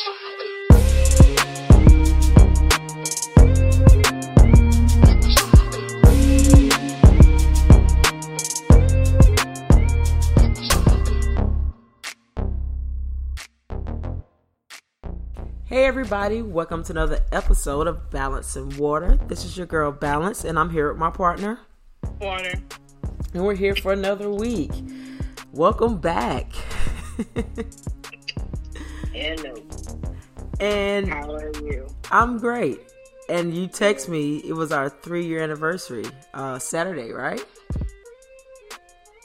Hey everybody, welcome to another episode of Balance and Water. This is your girl Balance, and I'm here with my partner, Water. and we're here for another week. Welcome back. Hello. And How are you? I'm great. And you text me, it was our three year anniversary, uh, Saturday, right?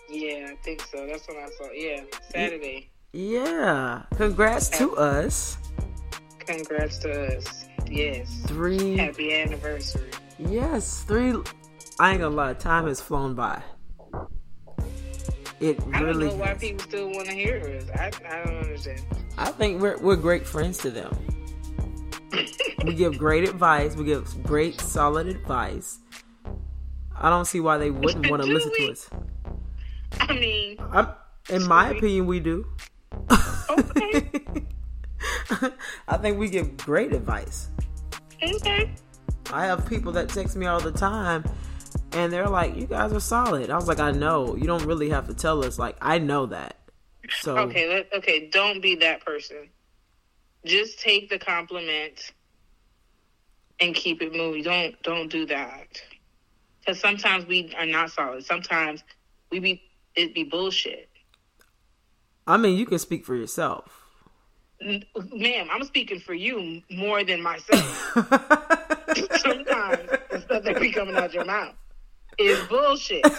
Yeah, I think so. That's what I saw. Yeah, Saturday. Yeah. Congrats to us. Congrats to us. Yes. Three, Happy anniversary. yes, three. I ain't gonna lie, time has flown by. It I don't really. know why people still want to hear us. I, I don't understand. I think we're we're great friends to them. we give great advice. We give great solid advice. I don't see why they wouldn't want to listen to us. I mean, I'm, in my we? opinion, we do. okay. I think we give great advice. okay. I have people that text me all the time and they're like, You guys are solid. I was like, I know. You don't really have to tell us. Like, I know that. So Okay, let, okay, don't be that person. Just take the compliment and keep it moving. Don't don't do that. Cuz sometimes we are not solid. Sometimes we be it be bullshit. I mean you can speak for yourself. Ma'am, I'm speaking for you more than myself. Sometimes the stuff that be coming out your mouth is bullshit.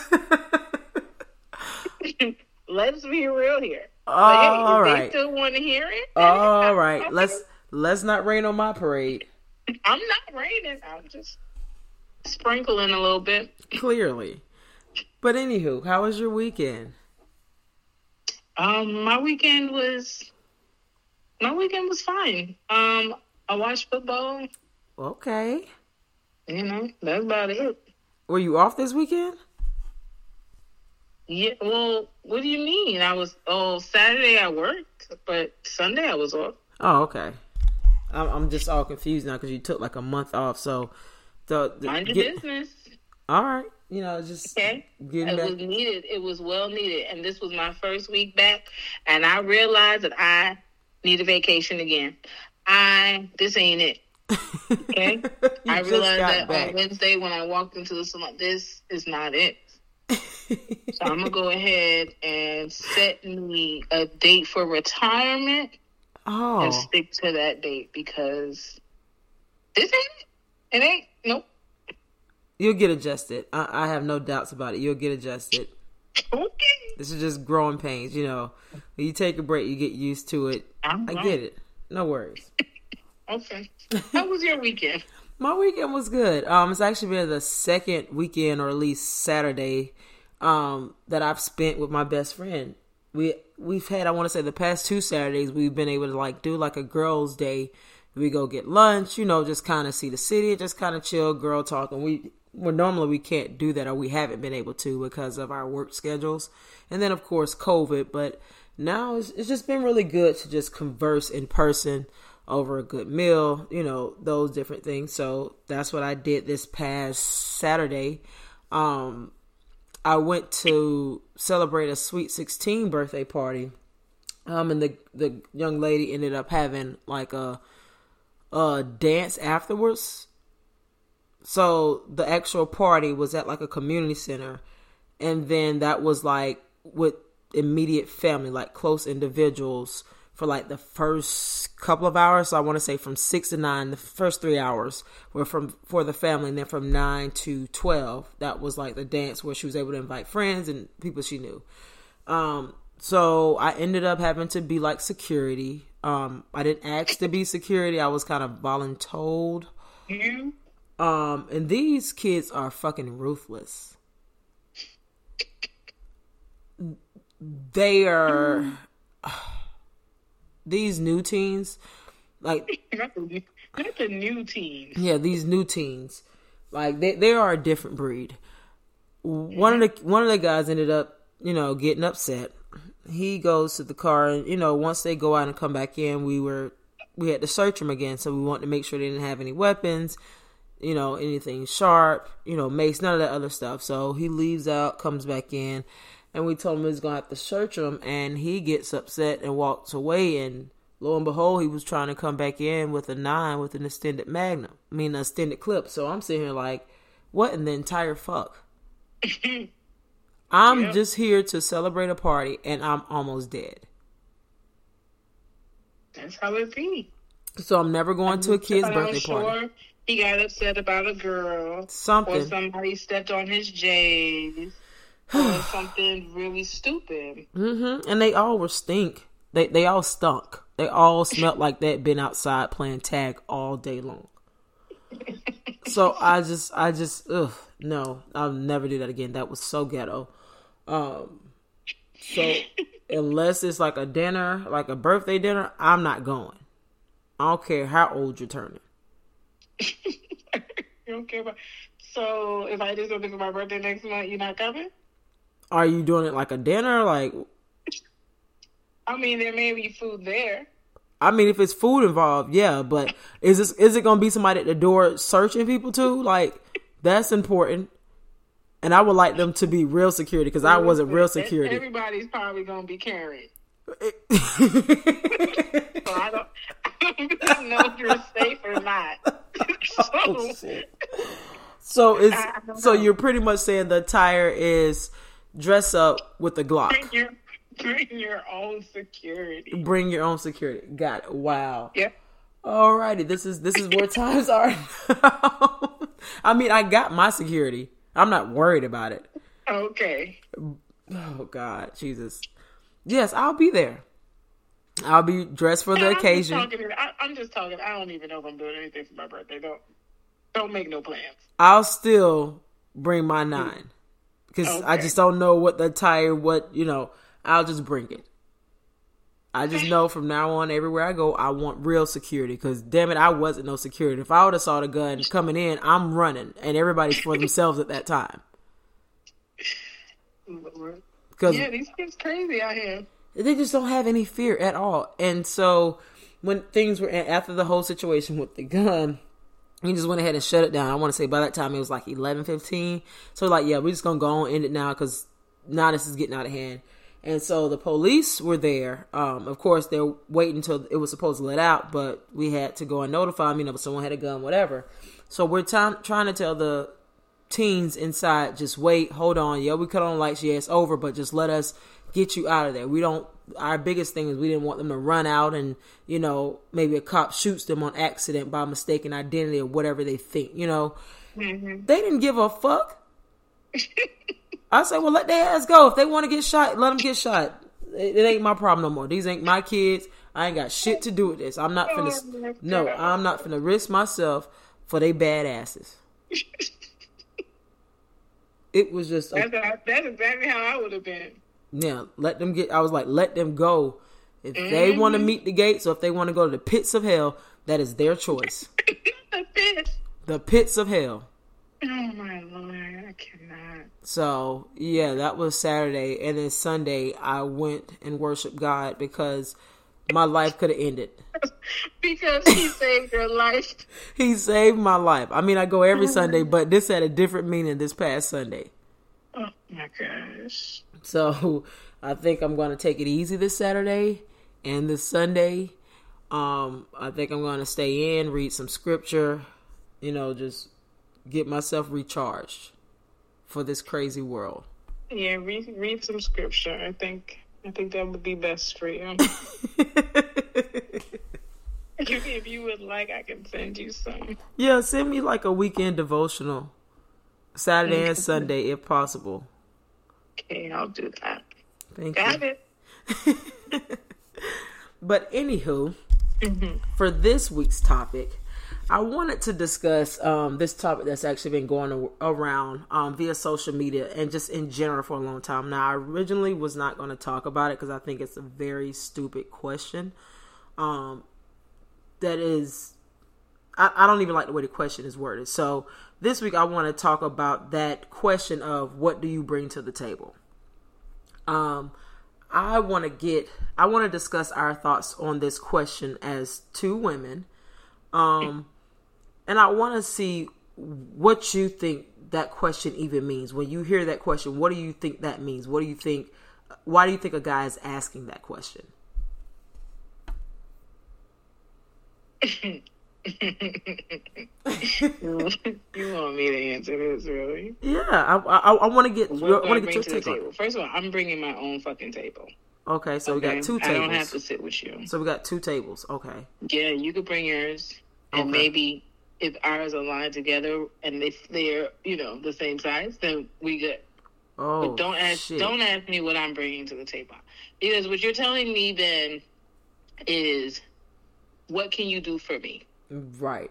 Let's be real here. But hey, all right. they still want to hear it, All right. Let's let's not rain on my parade. I'm not raining. I'm just sprinkling a little bit. Clearly. But anywho, how was your weekend? Um, my weekend was my weekend was fine. Um, I watched football. Okay. You know, that's about it. Were you off this weekend? Yeah. Well, what do you mean? I was oh Saturday I worked, but Sunday I was off. Oh, okay. I'm, I'm just all confused now because you took like a month off. So, the, the Mind your get- business. all right, you know, just Okay. getting It back. was needed. It was well needed, and this was my first week back, and I realized that I need a vacation again. I this ain't it. Okay. I realized that back. on Wednesday when I walked into the salon, this is not it. So I'm gonna go ahead and set me a date for retirement Oh. and stick to that date because this ain't it. It ain't. Nope. you'll get adjusted. I, I have no doubts about it. You'll get adjusted. Okay. This is just growing pains. You know, when you take a break, you get used to it. I'm I get it. No worries. Okay. How was your weekend? My weekend was good. Um, it's actually been the second weekend, or at least Saturday, um, that I've spent with my best friend. We we've had, I want to say, the past two Saturdays we've been able to like do like a girls' day. We go get lunch, you know, just kind of see the city, just kind of chill, girl talk, and we. Well, normally we can't do that, or we haven't been able to because of our work schedules, and then of course COVID. But now it's, it's just been really good to just converse in person over a good meal, you know, those different things. So that's what I did this past Saturday. Um, I went to celebrate a sweet 16 birthday party. Um, and the, the young lady ended up having like a, a dance afterwards. So the actual party was at like a community center. And then that was like with immediate family, like close individuals for like the first couple of hours. So I want to say from six to nine, the first three hours were from for the family, and then from nine to twelve, that was like the dance where she was able to invite friends and people she knew. Um, so I ended up having to be like security. Um, I didn't ask to be security. I was kind of voluntold. You? Um, and these kids are fucking ruthless. They are these new teens, like Not the, not the new teens. yeah, these new teens, like they they are a different breed. One of the one of the guys ended up, you know, getting upset. He goes to the car, and you know, once they go out and come back in, we were we had to search them again. So we wanted to make sure they didn't have any weapons, you know, anything sharp, you know, mace, none of that other stuff. So he leaves out, comes back in, and we told him he's gonna have to search him, and he gets upset and walks away. And lo and behold, he was trying to come back in with a nine with an extended magnum, I mean, an extended clip. So I'm sitting here like, what in the entire fuck? I'm Yep. just here to celebrate a party, and I'm almost dead. That's how it be. So I'm never going to a kid's birthday sure party. he got upset about a girl or Something. somebody stepped on his J's or something really stupid. hmm And they all were stink. They they all stunk. They all smelled like they'd been outside playing tag all day long. so I just I just ugh no I'll never do that again. That was so ghetto. Um, so unless it's like a dinner, like a birthday dinner, I'm not going. I don't care how old you're turning. You don't care about. So if I do something for my birthday next month, you're not coming? Are you doing it like a dinner? Like I mean, there may be food there. I mean, if it's food involved, yeah. But is this is it gonna be somebody at the door searching people too? Like that's important. And I would like them to be real security because I wasn't real security. Everybody's probably gonna be carried. So I don't, I don't know if you're safe or not. Oh, so, so it's so you're pretty much saying the tire is dress up with the Glock. bring your bring your own security. Bring your own security. Got it. Wow. Yeah. Alrighty, this is this is where times are. I mean, I got my security. I'm not worried about it. Okay. Oh God, Jesus. Yes, I'll be there. I'll be dressed for the I'm just occasion. talking- I, I'm just talking. I don't even know if I'm doing anything for my birthday. Don't don't make no plans. I'll still bring my nine because I just don't know what the attire, what you know. I'll just bring it. I just know from now on, everywhere I go, I want real security. Because damn it, I wasn't no security. If I would have saw the gun coming in, I'm running, and everybody's for themselves at that time. Because Yeah, these kids crazy out here. they just don't have any fear at all. And so when things were after the whole situation with the gun, he just went ahead and shut it down. I want to say by that time it was like eleven fifteen. So like, yeah, we're just gonna go on and end it now because now this is getting out of hand. And so the police were there. Um, of course, they're waiting until it was supposed to let out, but we had to go and notify them. You know, someone had a gun, whatever. So we're time, trying to tell the teens inside, just wait, hold on. Yeah, we cut on lights. Yeah, it's over, but just let us get you out of there. We don't. Our biggest thing is we didn't want them to run out and you know maybe a cop shoots them on accident by mistaken identity or whatever they think. You know, mm-hmm. they didn't give a fuck. I say, well, let their ass go. If they want to get shot, let them get shot. It, it ain't my problem no more. These ain't my kids. I ain't got shit to do with this. I'm not Oh, finna. No, I'm not finna risk myself for they badasses. It was just a That's that's exactly how I would have been. Yeah, let them get. I was like, let them go. If they want to mm-hmm. meet the gates, or if they want to go to the pits of hell, that is their choice. the bitch. the pits of hell. Oh my lord, I cannot. So yeah, that was Saturday, and then Sunday I went and worshiped God because my life could have ended. Because he saved your life. He saved my life. I mean, I go every oh, Sunday, but this had a different meaning this past Sunday. Oh my gosh. So I think I'm going to take it easy this Saturday and this Sunday. Um, I think I'm going to stay in, read some scripture, you know, just get myself recharged for this crazy world. Yeah, read read some scripture. I think I think that would be best for you. if, if you would like, I can send you some. yeah, send me like a weekend devotional, Saturday and Sunday if possible. Okay, I'll do that. Thank Got you. it. But anywho, for this week's topic, I wanted to discuss um, this topic that's actually been going around um, via social media and just in general for a long time. Now, I originally was not going to talk about it because I think it's a very stupid question. Um, that is, I, I don't even like the way the question is worded. So this week, I want to talk about that question of what do you bring to the table. Um, I want to get, I want to discuss our thoughts on this question as two women. Um, and I want to see what you think that question even means. When you hear that question, what do you think that means? What do you think? Why do you think a guy is asking that question? you want me to answer this, really? Yeah, I I, I want to get What I want to get your take table? First of all, I'm bringing my own fucking table. Okay, so we got two tables. I don't have to sit with you. So we got two tables. Okay. Yeah, you could bring yours, and Okay. maybe if ours align together and if they're you know the same size, then we good. Oh, But don't ask shit. don't ask me what I'm bringing to the table because what you're telling me then is what can you do for me? Right.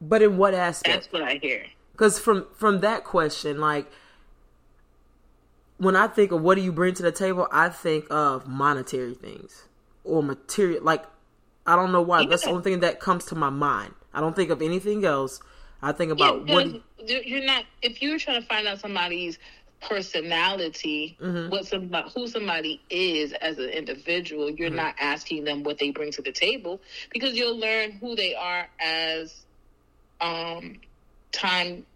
But in what aspect? That's what I hear. Because from from that question, like when I think of what do you bring to the table, I think of monetary things or material. Like I don't know why. That's the only thing that comes to my mind. I don't think of anything else. I think Yeah, about what. you're- you're not if you're trying to find out somebody's personality, Mm-hmm. what somebody who somebody is as an individual, Mm-hmm. you're not asking them what they bring to the table because you'll learn who they are as um time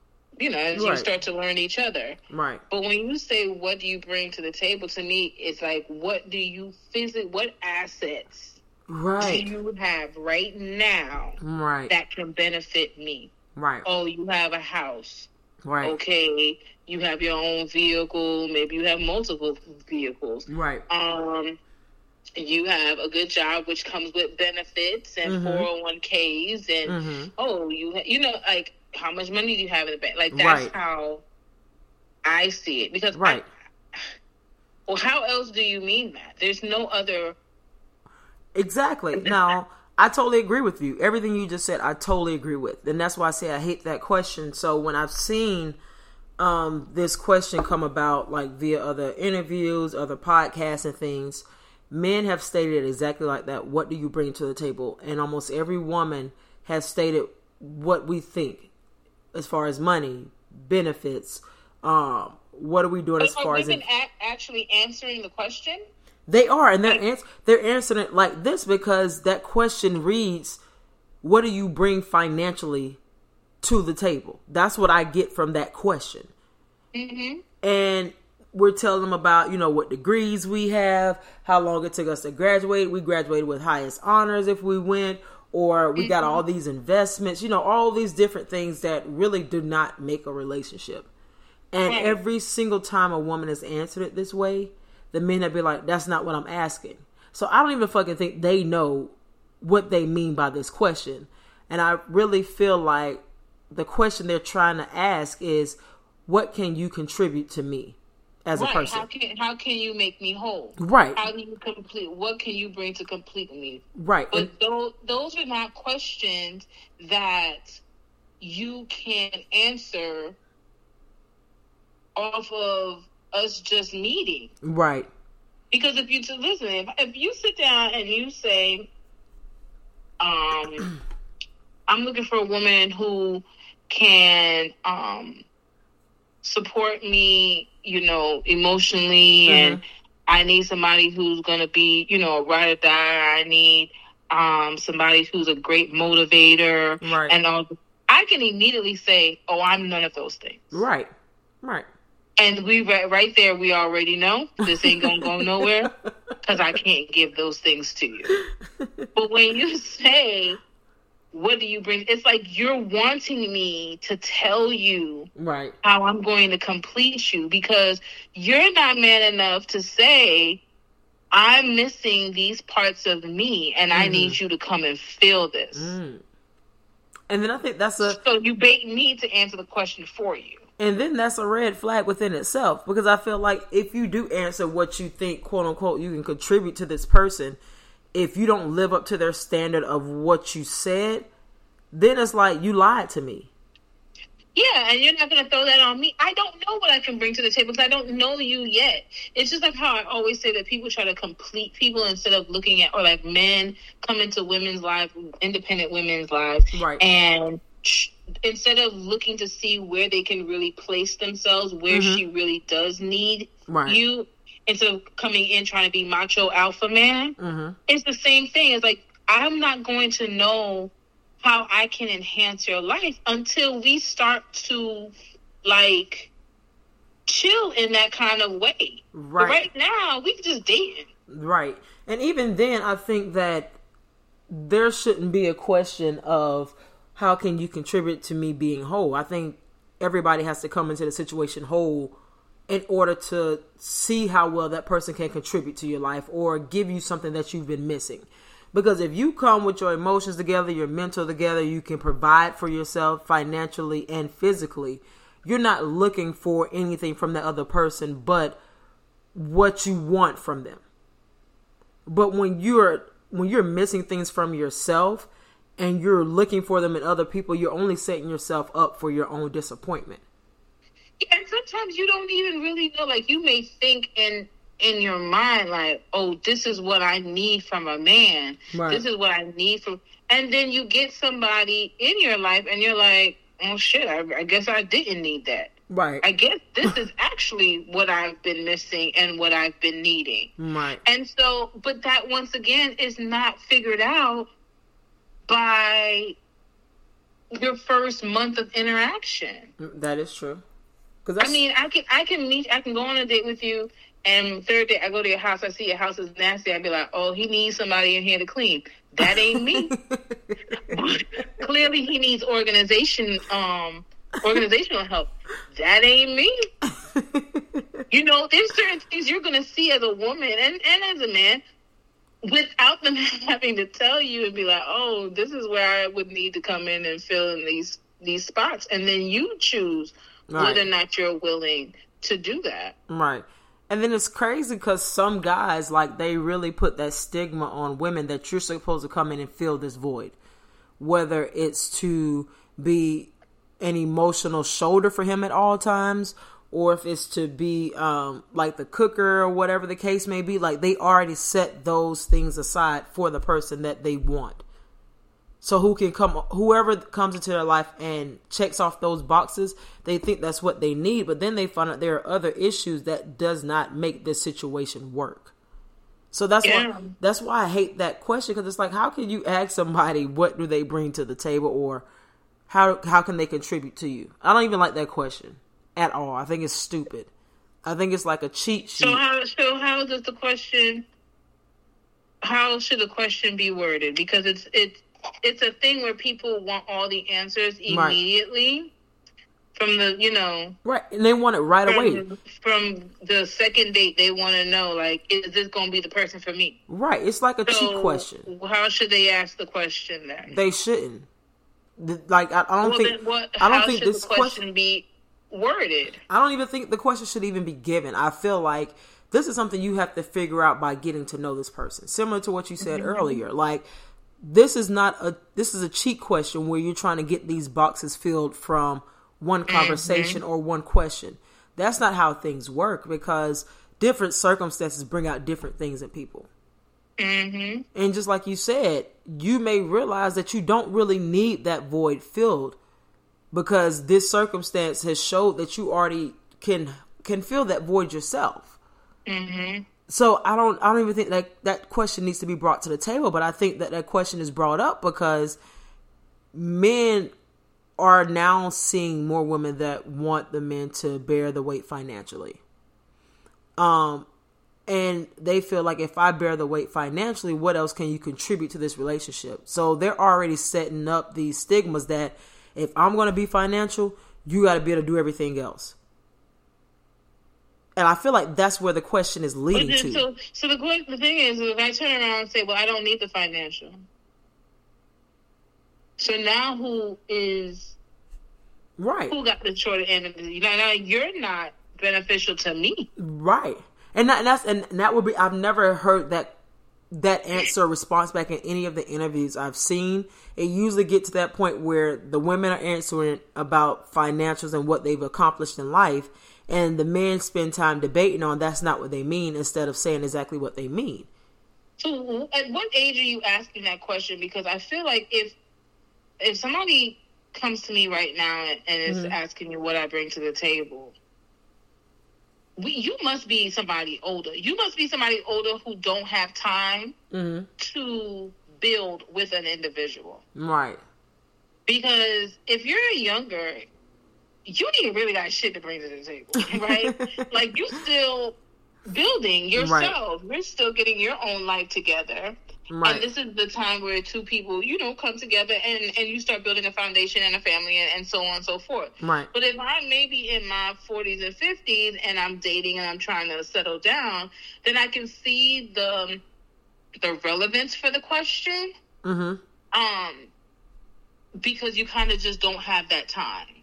you know, as you start to learn each other. Right. But when you say what do you bring to the table, to me it's like what do you visit what assets Right. do you have right now Right. that can benefit me? Right. Oh, you have a house. Right. Okay, you have your own vehicle. Maybe you have multiple vehicles. Right. Um, you have a good job, which comes with benefits and Mhm. 401ks, and Mhm. oh, you ha- you know like how much money do you have in the bank? Like that's Right. how I see it. Because I- Right. well, how else do you mean that? There's no other. Exactly. Now, I totally agree with you. Everything you just said, I totally agree with. And that's why I say I hate that question. So when I've seen um, this question come about, like via other interviews, other podcasts, and things, men have stated exactly like that. What do you bring to the table? And almost every woman has stated what we think as far as money, benefits. Um, what are we doing as Are far as women a- actually answering the question? they are, and they're ans- they're answering it like this because that question reads, "What do you bring financially to the table?" That's what I get from that question, Mm-hmm. and we're telling them about you know what degrees we have, how long it took us to graduate. We graduated with highest honors if we went, or we got all these investments. You know, all these different things that really do not make a relationship. And Right. every single time a woman has answered it this way, the men have been like, that's not what I'm asking. So I don't even fucking think they know what they mean by this question. And I really feel like the question they're trying to ask is, what can you contribute to me as a person? How can how can you make me whole? Right. How do you complete? What can you bring to complete me? Right. And- But those those are not questions that you can answer off of us just meeting. right. Because if you to listen, if, if you sit down and you say, um, "I'm looking for a woman who can um, support me," you know, emotionally, and I need somebody who's going to be, you know, a ride or die. I need um, somebody who's a great motivator, Right. and all. I can immediately say, "Oh, I'm none of those things." Right. Right. And we right, right there, we already know this ain't gonna go nowhere because I can't give those things to you. But when you say, "What do you bring?" It's like you're wanting me to tell you Right. how I'm going to complete you because you're not man enough to say, "I'm missing these parts of me, and I need you to come and fill this." Mm. And then I think that's a So you bait me to answer the question for you. And then that's a red flag within itself because I feel like if you do answer what you think, quote unquote, you can contribute to this person, if you don't live up to their standard of what you said, then it's like you lied to me. Yeah, and you're not going to throw that on me. I don't know what I can bring to the table because I don't know you yet. It's just like how I always say that people try to complete people instead of looking at, or like men come into women's lives, independent women's lives, Right. and instead of looking to see where they can really place themselves, where Mhm. she really does need Right. you, instead of coming in trying to be macho alpha man. Mm-hmm. It's the same thing. It's like I'm not going to know how I can enhance your life until we start to like chill in that kind of way. Right. right now, we just dating. Right. And even then, I think that there shouldn't be a question of how can you contribute to me being whole. I think everybody has to come into the situation whole in order to see how well that person can contribute to your life or give you something that you've been missing. Because if you come with your emotions together, your mental together, you can provide for yourself financially and physically. You're not looking for anything from the other person but what you want from them. But when you're when you're missing things from yourself and you're looking for them in other people, you're only setting yourself up for your own disappointment. And sometimes you don't even really know. Like you may think in in your mind, like, "Oh, this is what I need from a man. Right. This is what I need from." And then you get somebody in your life, and you're like, "Oh shit! I, I guess I didn't need that. Right. I guess this is actually what I've been missing and what I've been needing." right. And so, but that once again is not figured out by your first month of interaction. That is true. Cuz I mean, I can I can meet I can go on a date with you, and third day I go to your house. I see your house is nasty. I'd be like, oh, he needs somebody in here to clean. That ain't me. Clearly, he needs organization um organizational help. That ain't me. You know, there's certain things you're gonna see as a woman and and as a man. Without them having to tell you and be like, "Oh, this is where I would need to come in and fill in these these spots," and then you choose Right. whether or not you're willing to do that. Right. And then it's crazy because some guys, like, they really put that stigma on women that you're supposed to come in and fill this void. Whether it's to be an emotional shoulder for him at all times, or if it's to be um, like the cooker or whatever the case may be, like, they already set those things aside for the person that they want. So who can come whoever comes into their life and checks off those boxes, they think that's what they need, but then they find out there are other issues that does not make this situation work. So that's Yeah. why that's why I hate that question because it's like how can you ask somebody what do they bring to the table or how how can they contribute to you? I don't even like that question at all. I think it's stupid. I think it's like a cheat sheet. So how so how does the question how should the question be worded? Because it's it's it's a thing where people want all the answers Right. immediately from the you know right, and they want it right away. from, from the second date they want to know like is this going to be the person for me? Right, it's like a cheat So question. How should they ask the question then? They shouldn't. Like I, I don't well, think what, I don't think this question, question be worded? I don't even think the question should even be given. I feel like this is something you have to figure out by getting to know this person. Similar to what you said Mm-hmm. earlier. Like this is not a this is a cheat question where you're trying to get these boxes filled from one Mm-hmm. conversation or one question. That's not how things work because different circumstances bring out different things in people. hmm And just like you said, you may realize that you don't really need that void filled because this circumstance has showed that you already can can fill that void yourself. hmm So I don't I don't even think that that question needs to be brought to the table, but I think that that question is brought up because men are now seeing more women that want the men to bear the weight financially. Um and they feel like if I bear the weight financially, what else can you contribute to this relationship? So they're already setting up these stigmas that if I'm going to be financial, you got to be able to do everything else. And I feel like that's where the question is leading then, to. so, so the the thing is, if I turn around and say, "Well, I don't need the financial," so now who is right. who got the short end of the? You know, now you're not beneficial to me. Right. And, that, and that's and that would be I've never heard that that answer response back in any of the interviews I've seen. It usually get to that point where the women are answering about financials and what they've accomplished in life and the men spend time debating on that's not what they mean instead of saying exactly what they mean. So, at what age are you asking that question? Because I feel like if if somebody comes to me right now and is Mm-hmm. asking me what I bring to the table, we, you must be somebody older. You must be somebody older who don't have time Mm-hmm. to build with an individual. Right. Because if you're younger, you ain't really got shit to bring to the table, right? like you're still building yourself. You're still getting your own life together. Right. And this is the time where two people, you know, come together and, and you start building a foundation and a family and, and so on and so forth. Right. But if I'm maybe in my 40s and 50s and I'm dating and I'm trying to settle down, then I can see the the relevance for the question. Mm-hmm. Um, because you kind of just don't have that time.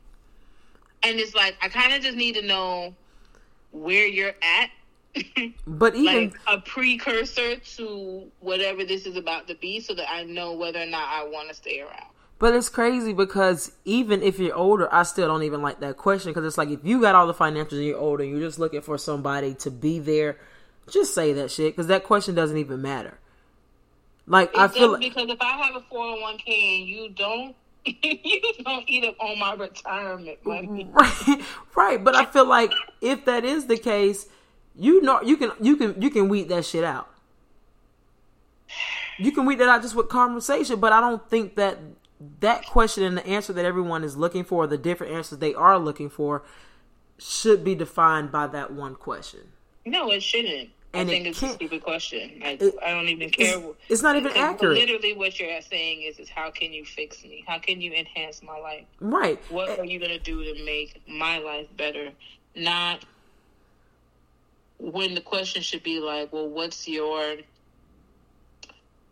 And it's like I kind of just need to know where you're at, But even like a precursor to whatever this is about to be, so that I know whether or not I want to stay around. But it's crazy because even if you're older, I still don't even like that question because it's like if you got all the financials and you're older, and you're just looking for somebody to be there. Just say that shit because that question doesn't even matter. Like I feel like, because if I have a four hundred one k and you don't, you don't eat up all my retirement money. right, right. But I feel like if that is the case, you know, you can you can you can weed that shit out. You can weed that out just with conversation, but I don't think that that question and the answer that everyone is looking for, the different answers they are looking for, should be defined by that one question. No, it shouldn't. And I think it's a stupid question. I, it- I don't even care. It's, it's not even accurate, Literally, what you're saying is, is how can you fix me? How can you enhance my life? right? What are you gonna do to make my life better? Not when the question should be like, well, what's your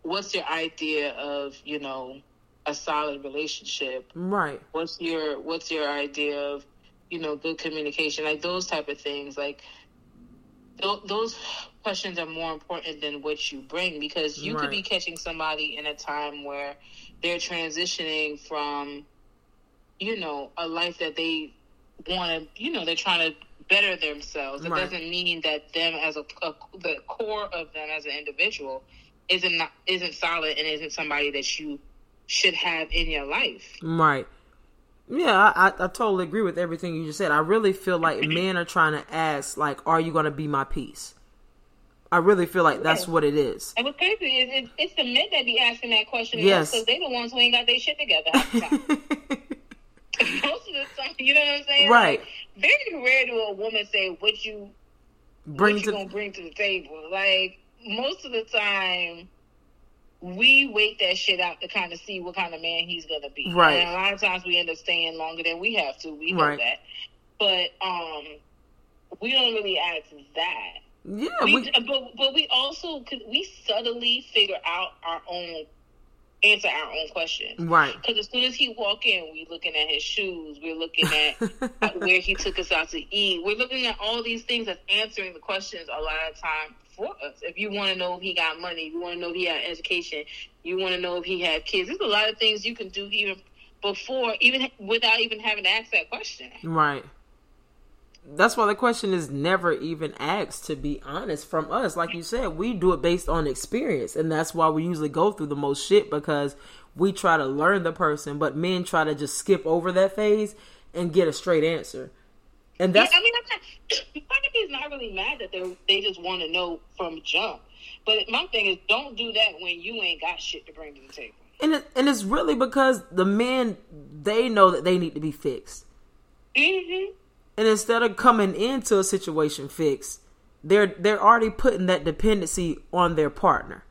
what's your idea of you know a solid relationship? Right. What's your what's your idea of you know good communication? Like those type of things. Like th- those questions are more important than what you bring because you could be catching somebody in a time where they're transitioning from you know a life that they want to you know they're trying to better themselves it Right. doesn't mean that them as a, a the core of them as an individual isn't not, isn't solid and isn't somebody that you should have in your life Right. Yeah, I, I, I totally agree with everything you just said. I really feel like men are trying to ask, like, "Are you going to be my peace?" I really feel like that's what it is. And what's crazy is it, it's the men that be asking that question Yes. because they the ones who ain't got their shit together. half the time. Most of the time, you know what I'm saying? Right. Like, very rare do a woman say what you Bring what you to gonna bring to the table. Like most of the time, we wait that shit out to kind of see what kind of man he's gonna be. Right. And a lot of times we end up staying longer than we have to. We know Right. that, but um, we don't really ask that. Yeah, We, we, but but we also could we subtly figure out our own answer our own questions. right, Because as soon as he walk in, we looking at his shoes. We're looking at at where he took us out to eat. We're looking at all these things that's answering the questions a lot of time for us. If you want to know if he got money, you want to know if he had education, you want to know if he had kids. There's a lot of things you can do even before, even without even having to ask that question. right. That's why the question is never even asked. To be honest, from us, like you said, we do it based on experience, and that's why we usually go through the most shit because we try to learn the person, but men try to just skip over that phase and get a straight answer. And Yeah, that's I mean, I'm not. Part of me is not really mad that they they just want to know from jump. But my thing is, don't do that when you ain't got shit to bring to the table. And it, and it's really because the men they know that they need to be fixed, Mm-hmm. And instead of coming into a situation fixed, they're they're already putting that dependency on their partner.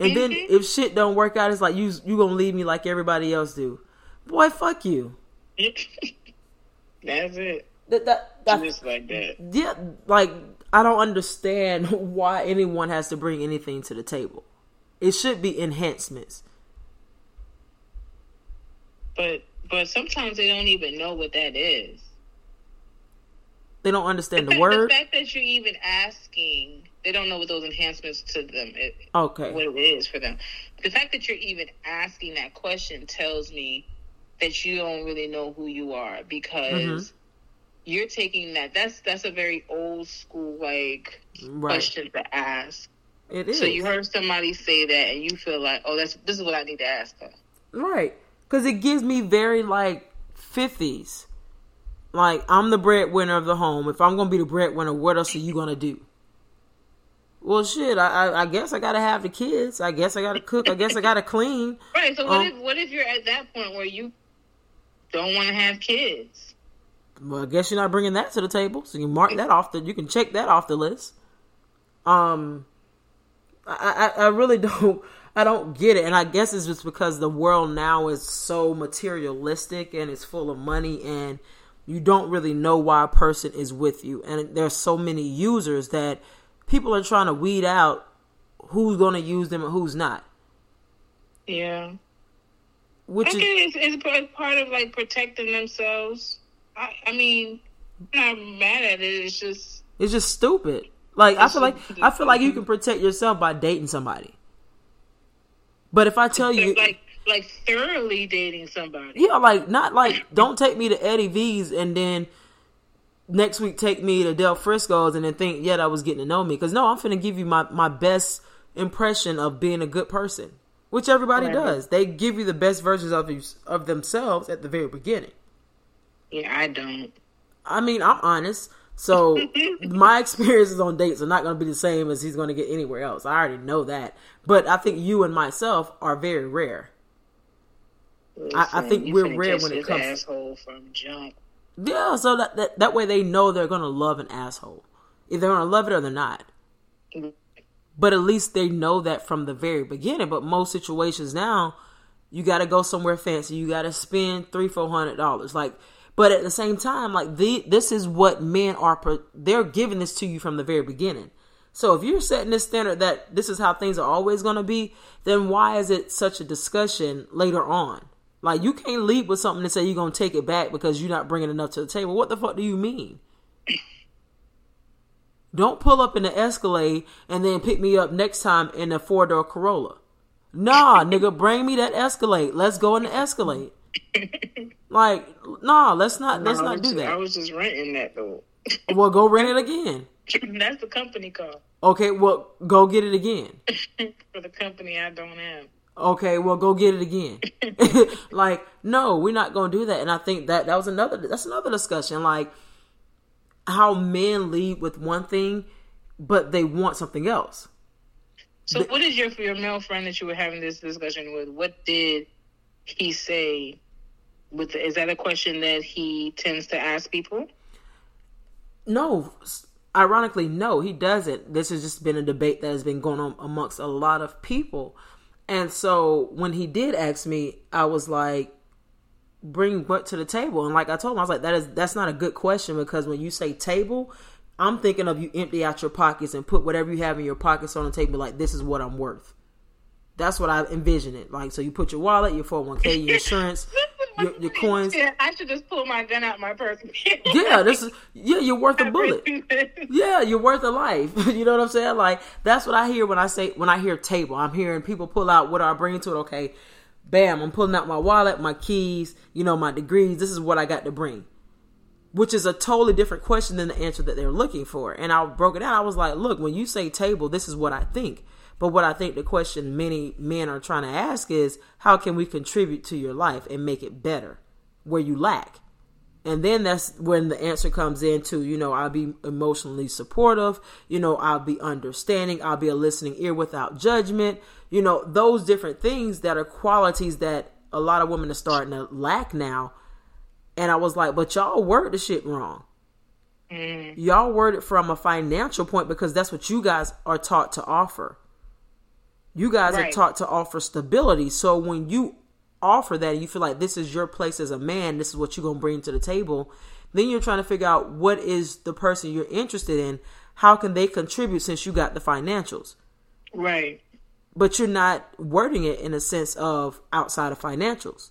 And then Mhm. if shit don't work out, it's like you you gonna leave me like everybody else do. Boy, fuck you. That's it. That, that, that- Just like that. yeah, like I don't understand why anyone has to bring anything to the table. It should be enhancements. But but sometimes they don't even know what that is. They don't understand the fact- word. The fact that you're even asking, they don't know what those enhancements to them, it, Okay. what it is for them. The fact that you're even asking that question tells me that you don't really know who you are because Mm-hmm. you're taking that. That's that's a very old school like Right. question to ask. It is. So you heard somebody say that, and you feel like, oh, that's this is what I need to ask her. Right. Because it gives me very like 50s. Like I'm the breadwinner of the home. If I'm gonna be the breadwinner, what else are you gonna do? Well, shit. I, I, I guess I gotta have the kids. I guess I gotta cook. I guess I gotta clean. Right. So what Um, if what if you're at that point where you don't want to have kids? Well, I guess you're not bringing that to the table, so you mark that off the. You can check that off the list. Um, I, I, I really don't, I don't get it, and I guess it's just because the world now is so materialistic and it's full of money, and you don't really know why a person is with you, and there's so many users that people are trying to weed out who's going to use them and who's not, Yeah. which I is think it's, it's part- of like protecting themselves. I, I mean, I'm not mad at it. It's just It's just stupid. Like I feel like I feel like you can protect yourself by dating somebody. But if I tell you, like like thoroughly dating somebody. yeah, like not like don't take me to Eddie V's and then next week take me to Del Frisco's and then think, yeah, that was getting to know me. Because no, I'm finna give you my my best impression of being a good person, which everybody Right. does. They give you the best versions of you, of themselves at the very beginning. Yeah, I don't. I mean, I'm honest. So my experiences on dates are not going to be the same as he's going to get anywhere else. I already know that. But I think you and myself are very rare. I- I think we're rare when it comes- asshole from jump. Yeah, so that that, that way they know they're going to love an asshole. If they're going to love it or they're not. But at least they know that from the very beginning. But most situations now, you got to go somewhere fancy. You got to spend three, four hundred dollars. Like, but at the same time, like the this is what men are. They're giving this to you from the very beginning. So if you're setting this standard that this is how things are always going to be, then why is it such a discussion later on? Like you can't lead with something and say you're going to take it back because you're not bringing enough to the table. What the fuck do you mean? Don't pull up in the Escalade and then pick me up next time in a four door Corolla. Nah, nigga, bring me that Escalade. Let's go in the Escalade. Like, nah, let's not let's not do just- I was just renting that though. Well, go rent it again. That's the company car Okay, well, go get it again. for the company I don't have. Okay, well, go get it again. like, no, we're not going to do that. And I think that that was another that's another discussion. Like, how men lead with one thing, but they want something else. So, what is your your male friend that you were having this discussion with? What did he say? With the, is that a question that he tends to ask people? No, ironically, no, he doesn't. This has just been a debate that has been going on amongst a lot of people. And so when he did ask me, I was like, bring what to the table? And like I told him, I was like, that is that's not a good question because when you say table, I'm thinking of you empty out your pockets and put whatever you have in your pockets on the table, like this is what I'm worth. That's what I envision it. Like so you put your wallet, your 401k, your insurance, your, your coins. Yeah, I should just pull my gun out my purse. Yeah, this is yeah, you're worth a bullet. Yeah, you're worth a life. you know what I'm saying? Like that's what I hear when I say when I hear table. I'm hearing people pull out what I bring to it. Okay, bam, I'm pulling out my wallet, my keys, you know, my degrees. This is what I got to bring. Which is a totally different question than the answer that they're looking for. And I broke it down. I was like, look, when you say table, this is what I think. But what I think the question many men are trying to ask is, how can we contribute to your life and make it better where you lack? And then that's when the answer comes into, you know, I'll be emotionally supportive, you know, I'll be understanding, I'll be a listening ear without judgment, you know, those different things that are qualities that a lot of women are starting to lack now. And I was like, but y'all word the shit wrong. Mm. Y'all word it from a financial point because that's what you guys are taught to offer. You guys are taught to offer stability. So when you offer that and you feel like this is your place as a man, this is what you're going to bring to the table, then you're trying to figure out what is the person you're interested in, how can they contribute since you got the financials. right. But you're not wording it in a sense of outside of financials.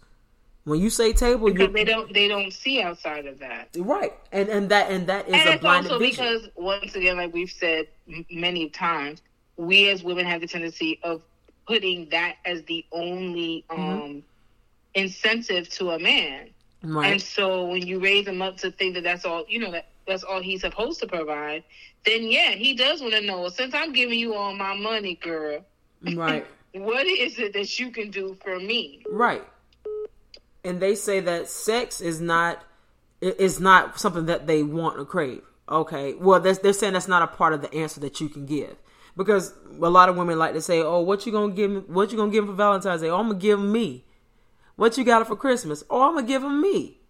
When you say table, Because they don't they don't see outside of that. right, and and that and that is and a it's blinded also vision. because once again like we've said many times we as women have the tendency of putting that as the only um Mm-hmm. incentive to a man and so when you raise him up to think that that's all you know that that's all he's supposed to provide then yeah he does want to know since i'm giving you all my money girl right. what is it that you can do for me Right. And they say that sex is not it's not something that they want or crave. Okay, well, they're saying that's not a part of the answer that you can give because a lot of women like to say, "Oh, what you gonna give me? What you gonna give him for Valentine's Day? Oh, I'm gonna give him me. What you got for Christmas? Oh, I'm gonna give him me."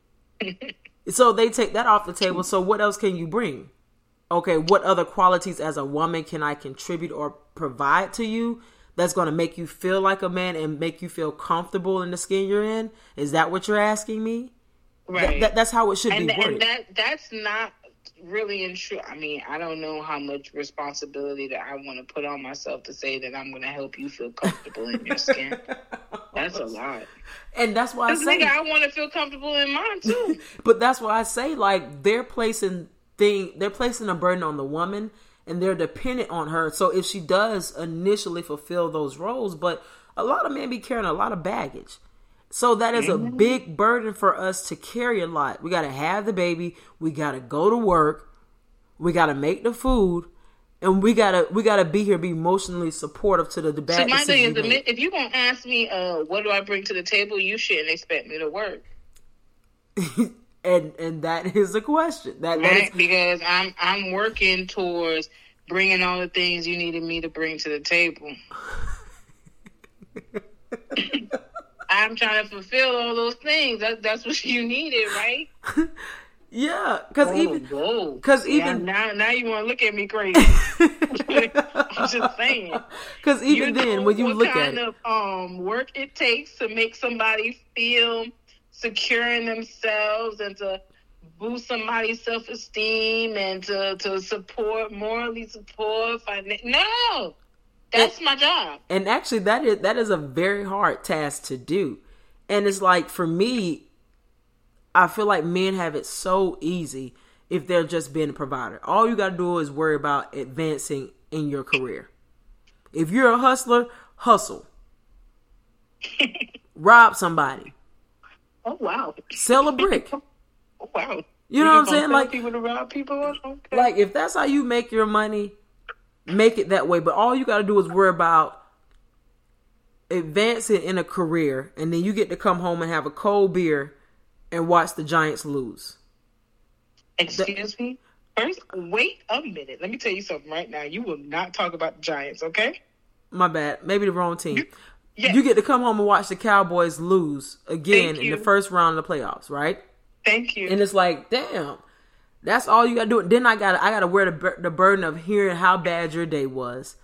so they take that off the table. So what else can you bring? Okay, what other qualities as a woman can I contribute or provide to you that's going to make you feel like a man and make you feel comfortable in the skin you're in? Is that what you're asking me? Right. That, that, that's how it should and, be and that that's not really in true. I mean, I don't know how much responsibility that I want to put on myself to say that I'm going to help you feel comfortable in your skin. That's a lot. and that's why I say, nigga, I want to feel comfortable in mine too. but that's why I say, like they're placing thing, they're placing a burden on the woman, and they're dependent on her. So if she does initially fulfill those roles, but a lot of men be carrying a lot of baggage. So that is a big burden for us to carry a lot. We got to have the baby. We got to go to work. We got to make the food, and we gotta we gotta be here, be emotionally supportive to the, the bad So my thing is, you the if you gonna ask me, uh, what do I bring to the table, you shouldn't expect me to work, and and that is a question. That, that is. Because I'm I'm working towards bringing all the things you needed me to bring to the table. I'm trying to fulfill all those things. That, that's what you needed, right? yeah, because even whoa. 'cause Yeah, even- now now you want to look at me crazy. I'm just saying. because even you then when you look at the kind it, of um work it takes to make somebody feel secure in themselves and to boost somebody's self-esteem and to, to support morally support finan- no that's my job. and actually that is that is a very hard task to do. And it's like for me i feel like men have it so easy if they're just being a provider. All you got to do is worry about advancing in your career. If you're a hustler hustle. Rob somebody. Oh wow. Sell a brick. Oh, wow. You know what I'm saying? Like- people to rob people? Okay. like if that's how you make your money make it that way but all you got to do is worry about advancing in a career and then you get to come home and have a cold beer and watch the giants lose. Excuse me? First wait a minute. Let me tell you something right now. You will not talk about the giants okay? My bad. Maybe the wrong team. Yes. you get to come home and watch the cowboys lose again in the first round of the playoffs right? Thank you. And it's like damn that's all you gotta do then i gotta i gotta wear the, the burden of hearing how bad your day was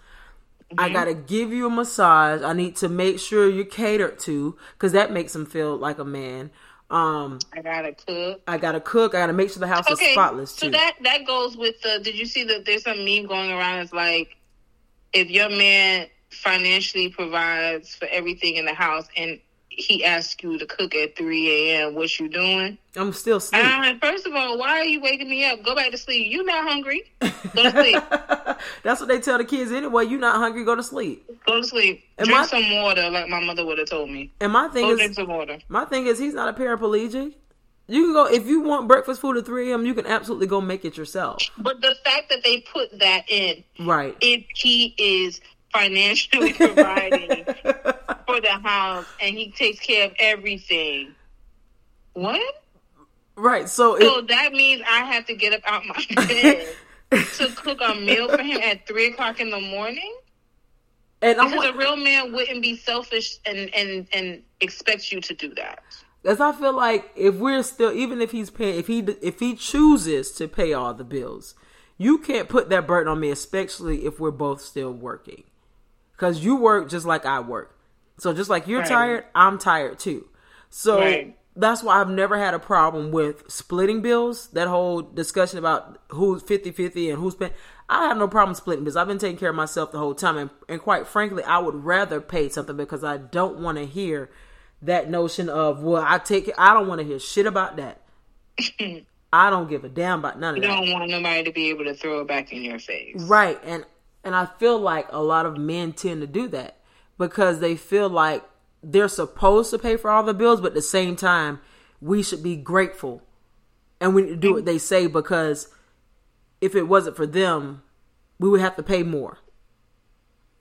I gotta give you a massage. I need to make sure you're catered to, because that makes him feel like a man. Um, I gotta cook. I gotta cook. I gotta make sure the house is Okay, spotless so that that goes with the. Did you see that? There's some meme going around. It's like if your man financially provides for everything in the house, and he asks you to cook at 3 a.m., what you doing? I'm still asleep. Uh, first of all, why are you waking me up? Go back to sleep. You not hungry? Go to sleep. That's what they tell the kids anyway. You're not hungry, go to sleep. Go to sleep. Am Drink I- some water, like my mother would have told me. And my thing Go drink some water. my thing is, he's not a paraplegic. You can go if you want breakfast food at 3 a.m. You can absolutely go make it yourself. But the fact that they put that in, Right. if he is financially providing for the house and he takes care of everything. What? Right. So, So it, that means I have to get up out my bed to cook a meal for him at three o'clock in the morning? and I'm a real man wouldn't be selfish and, and, and expect you to do that. Because I feel like if we're still, even if he's paying, if he if he chooses to pay all the bills, you can't put that burden on me, especially if we're both still working. Because you work just like I work, so just like you're Right. tired, I'm tired too. So Right. that's why I've never had a problem with splitting bills. That whole discussion about who's 50-50 and who's paying. I have no problem splitting bills. I've been taking care of myself the whole time, and, and quite frankly, I would rather pay something because I don't want to hear that notion of well, I take it. I don't want to hear shit about that. I don't give a damn about none of You that. You don't want nobody to be able to throw it back in your face. Right, and and I feel like a lot of men tend to do that because they feel like they're supposed to pay for all the bills, but at the same time, we should be grateful and we need to do what they say because if it wasn't for them, we would have to pay more.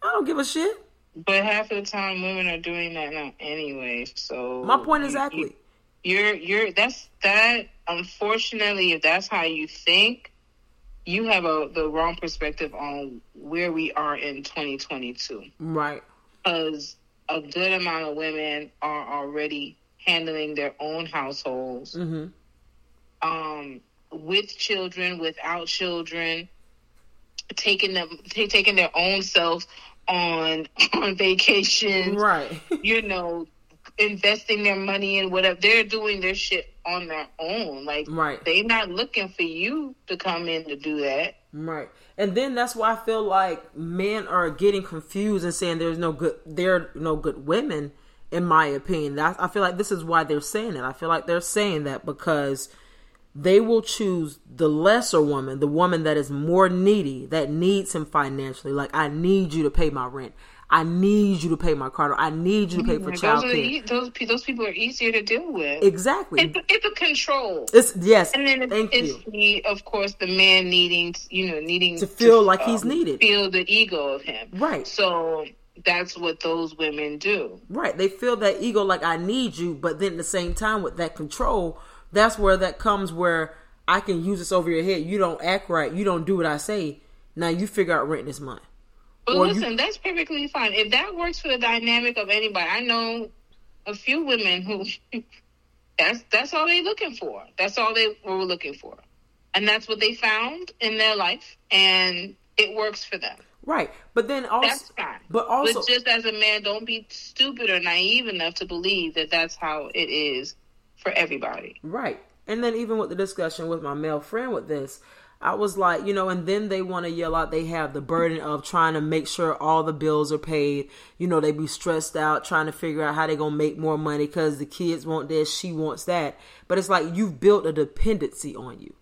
I don't give a shit. But half of the time, women are doing that now anyway. So My point exactly. you- You're you're that's that unfortunately if that's how you think, you have a the wrong perspective on where we are in 2022. Right. Because a good amount of women are already handling their own households, Mm-hmm. um, with children, without children, taking them ta- taking their own selves on on vacations. Right. You know, investing their money in whatever they're doing their shit on their own. Like Right. they not looking for you to come in to do that. Right. And then that's why I feel like men are getting confused and saying there's no good there are no good women in my opinion. That I feel like this is why they're saying it. I feel like they're saying that because they will choose the lesser woman, the woman that is more needy, that needs him financially. Like I need you to pay my rent. I need you to pay my car. I need you to pay for mm-hmm. Like, those, the, childcare. those those people are easier to deal with. Exactly. It's, it's a control. It's yes. And then it's, it's the, of course, the man needing, you know, needing To feel like he's um, needed. feel the ego of him. Right. So that's what those women do. Right. They feel that ego like I need you, but then at the same time with that control, that's where that comes where I can use this over your head. You don't act right. You don't do what I say. Now you figure out rent this month. But you- listen, that's perfectly fine. If that works for the dynamic of anybody, I know a few women who that's that's all they're looking for. That's all they were looking for, and that's what they found in their life, and it works for them. Right. But then also That's fine. but also but just as a man, don't be stupid or naive enough to believe that that's how it is for everybody. Right. And then even with the discussion with my male friend with this, I was like, you know, and then they want to yell out they have the burden of trying to make sure all the bills are paid. You know, they be stressed out trying to figure out how they going to make more money cuz the kids want this, she wants that. But it's like you've built a dependency on you.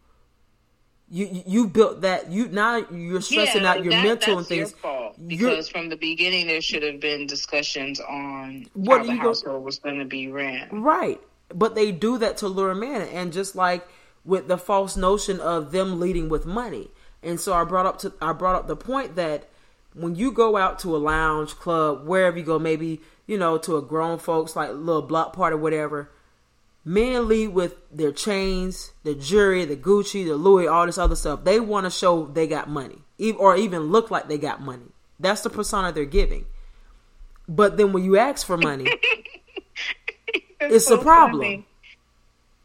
You you, built that you now you're stressing out your that- mental and things. Fault You're- because from the beginning there should have been discussions on What how the household was going to be ran. Right. But they do that to lure men and just like with the false notion of them leading with money. And so I brought up to I brought up the point that when you go out to a lounge club, wherever you go, maybe, you know, to a grown folks like little block party, whatever, men lead with their chains, the jewelry, the Gucci, the Louis, all this other stuff. They want to show they got money. Or even look like they got money. That's the persona they're giving. But then when you ask for money, It's a problem. funny.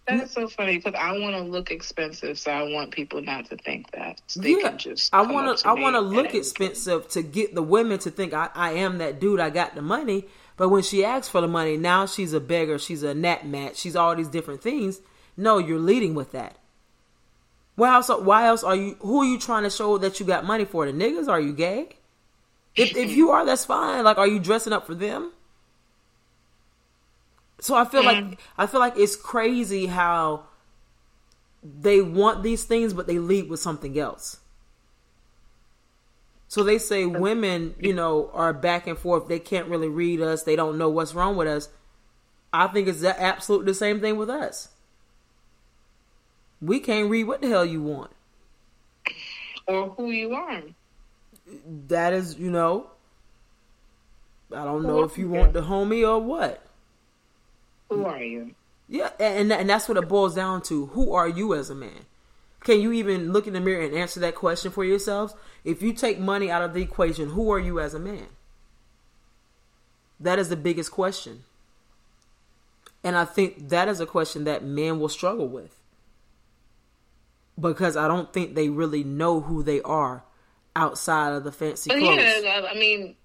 That's mm. so funny because I want to look expensive, so I want people not to think that So they yeah, can just. I want to. I want to look expensive to get the women to think I, I am that dude. I got the money. But when she asks for the money, now she's a beggar. She's a nat mat. She's all these different things. No, you're leading with that. Why else? Why else are you? Who are you trying to show that you got money for? The niggas? Are you gay? If if you are, that's fine. Like, are you dressing up for them? So I feel like I feel like it's crazy how they want these things, but they lead with something else. So they say women, you know, are back and forth. They can't really read us. They don't know what's wrong with us. I think it's the- absolutely the same thing with us. We can't read what the hell you want. or who you are. That is, you know, I don't know if you want the homie or what. Who are you? Yeah, and and that's what it boils down to. Who are you as a man? Can you even look in the mirror and answer that question for yourselves? If you take money out of the equation, who are you as a man? That is the biggest question. And I think that is a question that men will struggle with. Because I don't think they really know who they are outside of the fancy oh, But clothes. yeah, I I mean,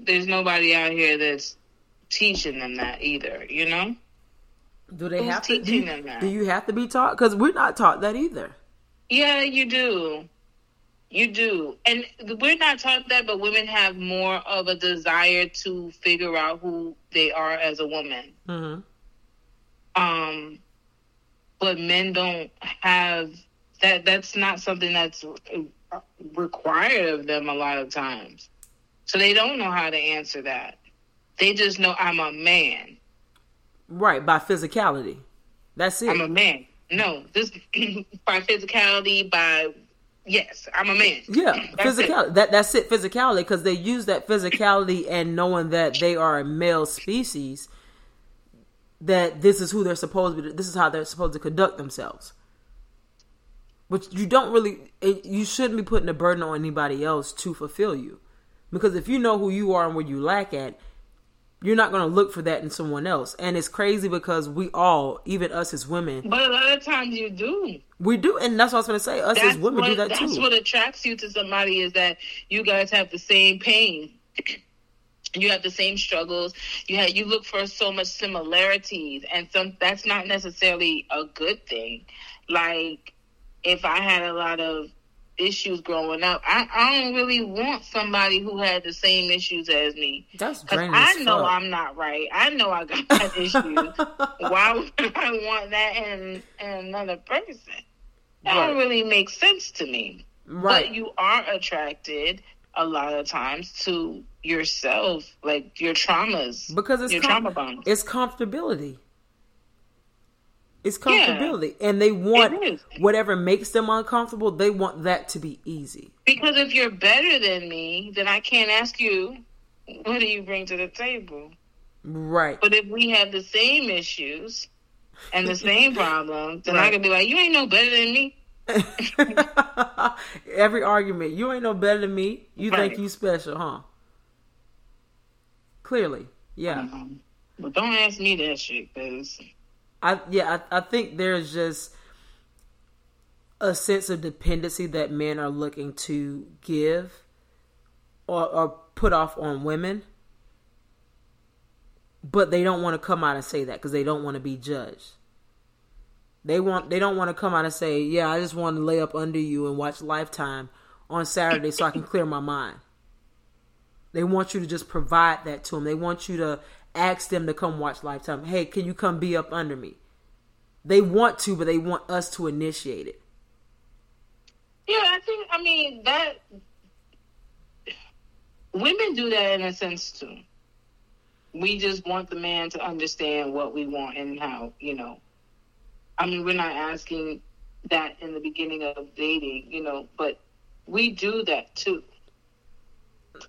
there's nobody out here that's teaching them that either. You know. Do they Who's have to? Do teaching you, them that? do you have to be taught? Because we're not taught that either. Yeah, you do. You do. And we're not taught that, but women have more of a desire to figure out who they are as a woman. hmm Um, but men don't have that. That's not something that's required of them a lot of times. So they don't know how to answer that. They just know I'm a man. Right, by physicality. That's it. I'm a man. No, this by physicality, by yes, I'm a man. yeah, That's it. physicality. That that's it. Physicality, because they use that physicality and knowing that they are a male species. that this is who they're supposed to be. This is how they're supposed to conduct themselves. But you don't really. It, you shouldn't be putting a burden on anybody else to fulfill you, because if you know who you are and where you lack at, you're not going to look for that in someone else. And it's crazy because we all, even us as women, But a lot of times you do. we do, and that's what I was going to say. Us as women what, do that that's too. what attracts you to somebody is that you guys have the same pain. You have the same struggles. You have, you look for so much similarities, and some that's not necessarily a good thing. Like if I had a lot of issues growing up, I, I don't really want somebody who had the same issues as me. That's Because I know fuck. I'm not right. I know I got issues. Why would I want that in, in another person? That Right. don't really make sense to me. right. But you are attracted a lot of times to yourself, like your traumas, because it's your com- trauma bonds. it's comfortability. It's Yeah. comfortability, and they want whatever makes them uncomfortable. They want that to be easy. Because if you're better than me, then I can't ask you, what do you bring to the table? Right. But if we have the same issues and the same problems, then I can be like, you ain't no better than me. Every argument, you ain't no better than me. You think you special, huh? Clearly, yeah. Um, but don't ask me that shit, because I yeah, I, I think there's just a sense of dependency that men are looking to give or, or put off on women, but they don't want to come out and say that because they don't want to be judged. They want they don't want to come out and say, "Yeah, I just want to lay up under you and watch Lifetime on Saturday so I can clear my mind." They want you to just provide that to them. They want you to ask them to come watch Lifetime. Hey, can you come be up under me? They want to, but they want us to initiate it. Yeah, I think I mean that women do that in a sense too. We just want the man to understand what we want and how, you know. I mean, we're not asking that in the beginning of dating, you know, but we do that too.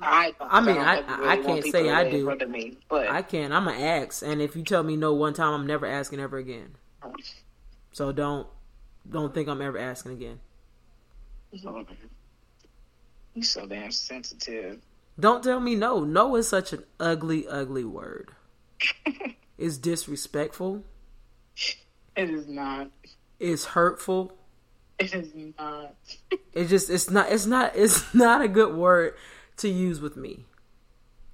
I, I mean, don't I- ever I can't say I do. me, but I can. I'm an ask, and if you tell me no one time, I'm never asking ever again. So don't don't think I'm ever asking again. You're so damn sensitive. Don't tell me no. No is such an ugly, ugly word. It's disrespectful. It is not. It's hurtful. It is not. It's just it's not it's not it's not a good word to use with me.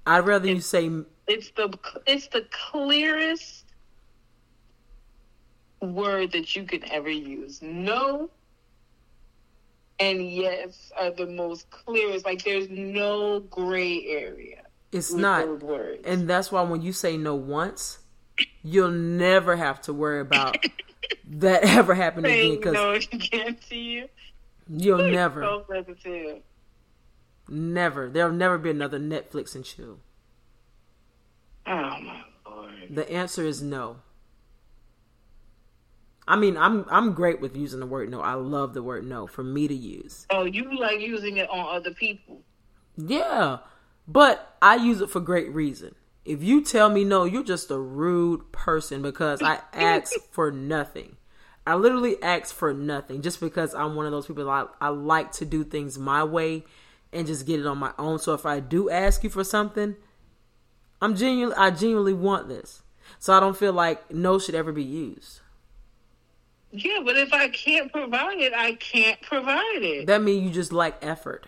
I'd rather you say It's the it's the clearest word that you can ever use. No and yes are the most clearest. Like there's no gray area. it's not. words. And that's why when you say no once, you'll never have to worry about that ever happening again because no again to you. you'll never, So. Never, there'll never be another Netflix and chill. Oh my lord. The answer is no. I mean, I'm I'm great with using the word no. I love the word no for me to use. Oh, you like using it on other people. Yeah, but I use it for great reason. If you tell me no, you're just a rude person because I ask for nothing. I literally ask for nothing just because I'm one of those people I, I like to do things my way and just get it on my own. So if I do ask you for something, I'm genuinely I genuinely want this. So I don't feel like no should ever be used. Yeah, but if I can't provide it, I can't provide it. That means you just lack effort.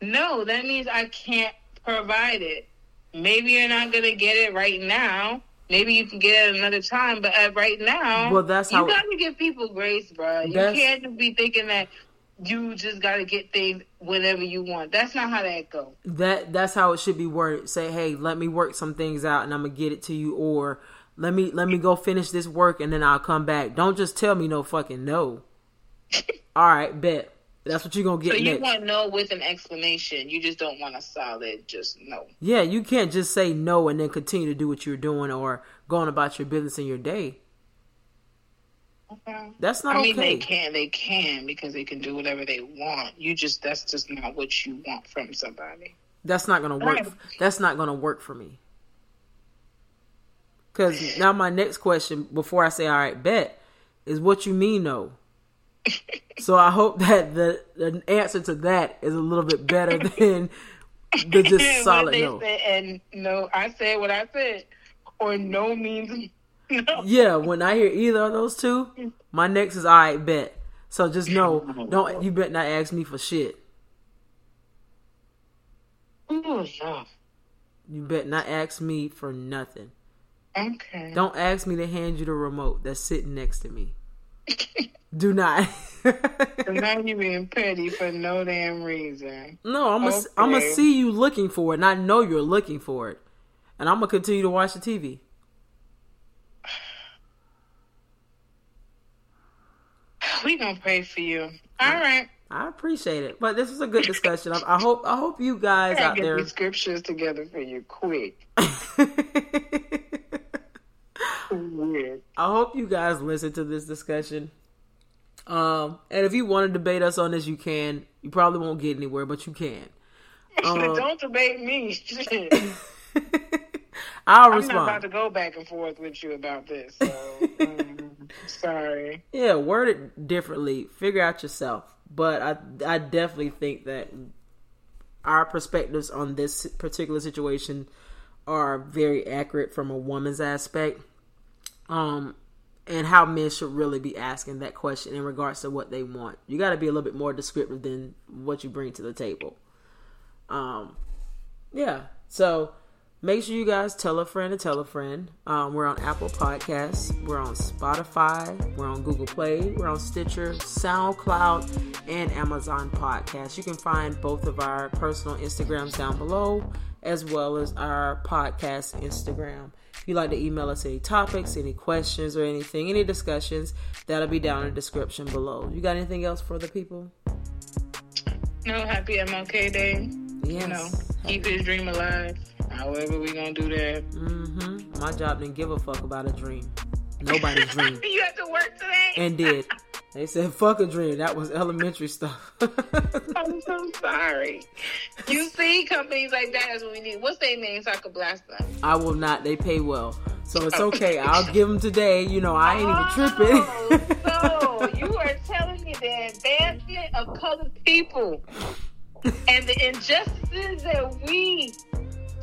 No, that means I can't provide it. Maybe you're not gonna get it right now. Maybe you can get it another time, but right now, Well, that's how you gotta give people grace, bro. You can't be thinking that you just gotta get things whenever you want. That's not how that go. that that's how it should be worded. Say, hey, let me work some things out and I'm gonna get it to you, or let me let me go finish this work and then I'll come back. Don't just tell me no fucking no. All right, bet. That's what you're gonna get So you next. want no with an explanation. You just don't want a solid just no. yeah, you can't just say no and then continue to do what you're doing or going about your business in your day. Okay. That's not I mean, okay. they can, they can because they can do whatever they want. You just that's just not what you want from somebody. That's not gonna work. Right. That's not gonna work for me. Because now my next question before I say all right, bet is what you mean no. so I hope that the the answer to that is a little bit better than the just solid no. Said, and no, I said what I said, or no means no. Yeah, when I hear either of those two, my next is all right, bet. So just know, oh, don't you bet not ask me for shit. Ooh, yeah. You bet not ask me for nothing. Okay. Don't ask me to hand you the remote that's sitting next to me. Do not. now you being petty for no damn reason. No, I'm gonna okay. I'm gonna see you looking for it, and I know you're looking for it, and I'm gonna continue to watch the TV. We gonna pray for you. All right. I appreciate it, but this is a good discussion. I, I hope I hope you guys out get there these scriptures together for you quick. I hope you guys listen to this discussion. Um, and if you want to debate us on this, you can. You probably won't get anywhere, but you can. Um, Don't debate me. I'll I'm respond. not about to go back and forth with you about this. So, um, sorry. Yeah, word it differently. Figure out yourself. But I, I definitely think that our perspectives on this particular situation are very accurate from a woman's aspect. Um, and how men should really be asking that question in regards to what they want. You got to be a little bit more descriptive than what you bring to the table. Um, yeah. So make sure you guys tell a friend to tell a friend. Um, we're on Apple Podcasts, we're on Spotify, we're on Google Play, we're on Stitcher, SoundCloud, and Amazon Podcasts. You can find both of our personal Instagrams down below, as well as our podcast Instagram. If you'd like to email us any topics, any questions, or anything, any discussions, that'll be down in the description below. You got anything else for the people? No, happy MLK Day. Yes. You know, keep his dream alive. However, we gonna do that. Mm-hmm. My job didn't give a fuck about a dream. Nobody's dream. you had to work today. And did. They said, fuck a dream. That was elementary stuff. I'm so sorry. You see, companies like that is what we need. What's their name so I could blast them? I will not. They pay well. So it's okay. I'll give them today. You know, I ain't oh, even tripping. so you are telling me the advancement of colored people and the injustices that we,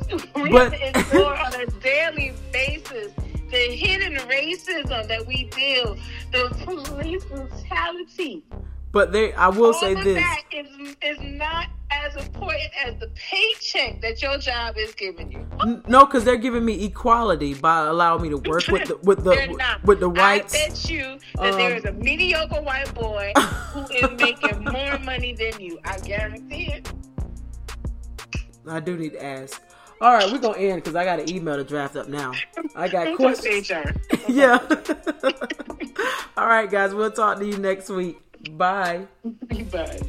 we but, endure on a daily basis the hidden racism that we deal, the police brutality. But they, I will All say this: that is, is not as important as the paycheck that your job is giving you. No, because they're giving me equality by allowing me to work with the with the with the whites. I bet you that um, there is a mediocre white boy who is making more money than you. I guarantee it. I do need to ask. All right, we're gonna end because I got an email to draft up now. I got questions. yeah. All right, guys, we'll talk to you next week. Bye. Bye.